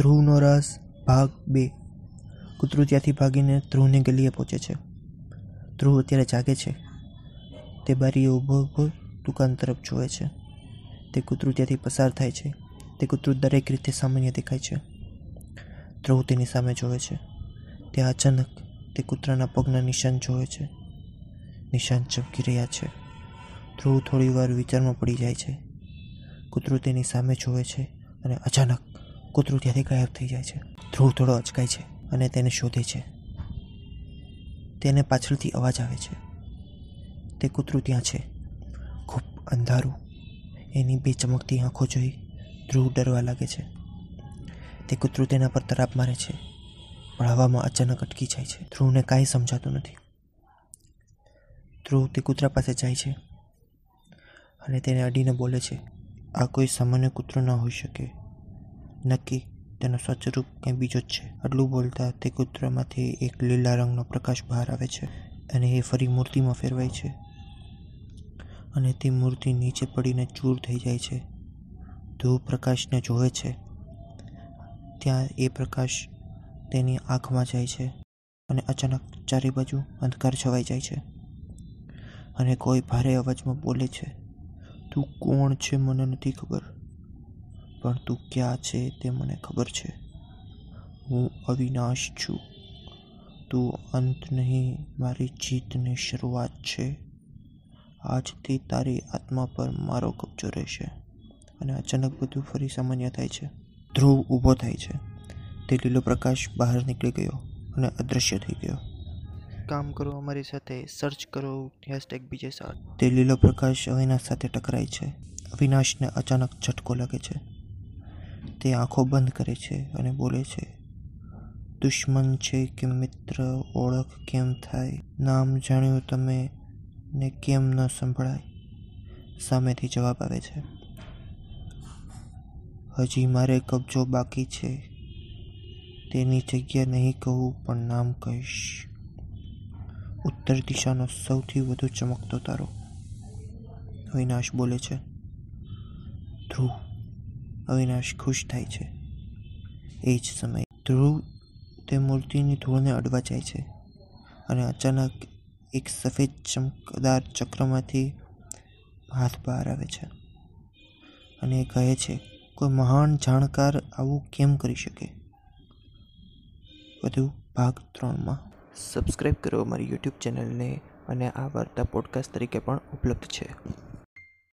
ધ્રુવનો રસ ભાગ બે. કૂતરું ત્યાંથી ભાગીને ધ્રુવની ગલીએ પહોંચે છે. ધ્રુવ અત્યારે જાગે છે. તે બારીએ ઊભો ઊભો દુકાન તરફ જુએ છે. તે કૂતરું ત્યાંથી પસાર થાય છે. તે કૂતરું દરેક રીતે સામાન્ય દેખાય છે. ધ્રુવ તેની સામે જોવે છે. ત્યાં અચાનક તે કૂતરાના પગના નિશાન જોવે છે. નિશાન ચમકી રહ્યા છે. ધ્રુવ થોડી વાર વિચારમાં પડી જાય છે. કૂતરું તેની સામે જોવે છે અને અચાનક કૂતરું ત્યાંથી ગાયબ થઈ જાય છે. ધ્રુવ થોડો અચકાય છે અને તેને શોધે છે. તેને પાછળથી અવાજ આવે છે. તે કૂતરું ત્યાં છે. ખૂબ અંધારું. એની બે ચમકતી આંખો જોઈ ધ્રુવ ડરવા લાગે છે. તે કૂતરું તેના પર તરાપ મારે છે. પણ હવામાં અચાનક અટકી જાય છે. ધ્રુવને કાંઈ સમજાતું નથી. ધ્રુવ તે કૂતરા પાસે જાય છે અને તેને અડીને બોલે છે, આ કોઈ સામાન્ય કૂતરો ન હોઈ શકે. નક્કી. તેનો સ્વચ્છરૂપ કંઈ બીજો જ છે. આટલું બોલતા તે કૂતરામાંથી એક લીલા રંગનો પ્રકાશ બહાર આવે છે અને એ ફરી મૂર્તિમાં ફેરવાય છે. અને તે મૂર્તિ નીચે પડીને ચૂર થઈ જાય છે. ધ્રુવ પ્રકાશને જોવે છે. ત્યાં એ પ્રકાશ તેની આંખમાં જાય છે અને અચાનક ચારે બાજુ અંધકાર છવાઈ જાય છે. અને કોઈ ભારે અવાજમાં બોલે છે, તું કોણ છે મને નથી ખબર. પણ તું ક્યાં છે તે મને ખબર છે. હું અવિનાશ છું. તું અંત નહીં મારી જીતની શરૂઆત છે. આજથી તારી આત્મા પર મારો કબજો રહેશે અને અચાનક બધું ફરી સામાન્ય થાય છે. ધ્રુવ ઊભો થાય છે. તે લીલો પ્રકાશ બહાર નીકળી ગયો અને અદૃશ્ય થઈ ગયો. કામ કરો અમારી સાથે સર્ચ કરો હેશટેગ બીજે સાથ તે લીલો પ્રકાશ અવિનાશ સાથે ટકરાય છે. અવિનાશને અચાનક ઝટકો લાગે છે. તે આંખો બંધ કરે છે અને બોલે છે, દુશ્મન છે કે મિત્ર, ઓળખ કેમ થાય? નામ જાણ્યું તમે ને કેમ ન સંભળાય? સામેથી જવાબ આવે છે, હજી મારે કબજો બાકી છે. તેની જગ્યા નહીં કહું, પણ નામ કહીશ. ઉત્તર દિશાનો સૌથી વધુ ચમકતો તારો. અવિનાશ બોલે છે, ધ્રુવ અવિનાશ ખુશ થાય છે. એ જ સમયે ધ્રુવ તે મૂર્તિની ધૂળને અડવા જાય છે અને અચાનક એક સફેદ ચમકદાર ચક્રમાંથી હાથ બહાર આવે છે અને એ કહે છે, કોઈ મહાન જાણકાર આવું કેમ કરી શકે? વધુ ભાગ ત્રણમાં. સબસ્ક્રાઈબ કરો અમારી યુટ્યુબ ચેનલને અને આ વાર્તા પોડકાસ્ટ તરીકે પણ ઉપલબ્ધ છે.